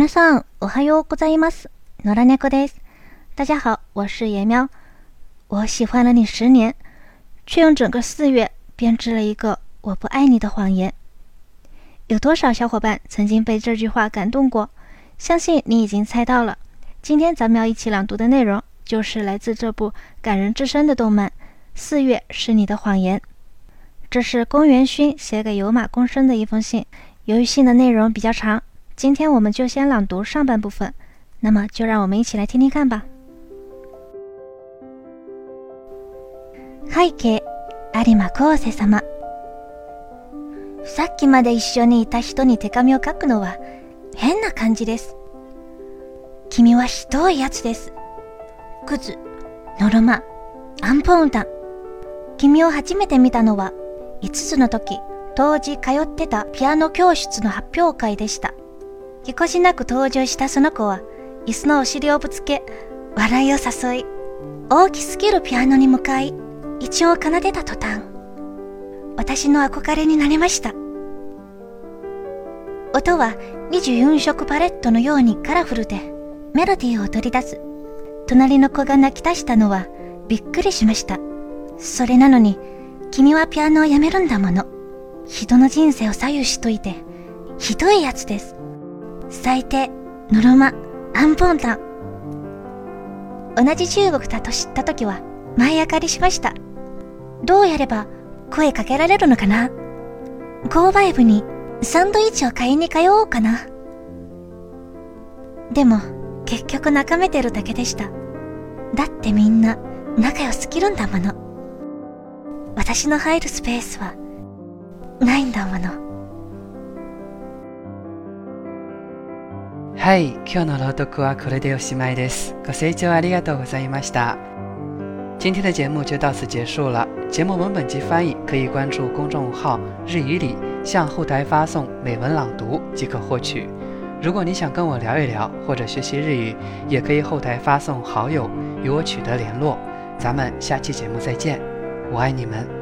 皆さん、おはようございます。野良猫です。大家好，我是野喵。我喜欢了你十年，却用整个四月编织了一个我不爱你的谎言。有多少小伙伴曾经被这句话感动过？相信你已经猜到了。今天咱们要一起朗读的内容，就是来自这部感人至深的动漫《四月是你的谎言》。这是宫元勋写给有马公生的一封信。由于信的内容比较長， 今天我們就先朗讀上半部分。那麼就讓我們一起來聽聽看吧。背景有馬昴生様さっきまで一緒にいた人に手紙を書くのは変な感じです。君はひどいやつです。クズ、ノルマ、アンポンタン。君を初めて見たのは5つの時。当時通ってたピアノ教室の発表会でした。ぎこしなく登場したその子は、椅子のお尻をぶつけ、笑いを誘い、大きすぎるピアノに向かい、一応奏でた途端、私の憧れになりました。音は24色パレットのようにカラフルで、メロディーを取り出す。隣の子が泣き出したのは、びっくりしました。それなのに、君はピアノをやめるんだもの。人の人生を左右しといて、ひどいやつです。最低、ノルマ、アンポンタン。同じ中国だと知った時は、前明かりしました。どうやれば声かけられるのかな？購買部にサンドイッチを買いに通おうかな？でも、結局眺めてるだけでした。だってみんな仲良すぎるんだもの。私の入るスペースはないんだもの。はい、今日の朗読はこれでおしまいです。ご清聴ありがとうございました。今天的节目就到此结束了。节目文本及翻译可以关注公众号“日语里”，向后台发送“美文朗读”即可获取。如果你想跟我聊一聊或者学习日语，也可以后台发送好友与我取得联络。咱们下期节目再见，我爱你们。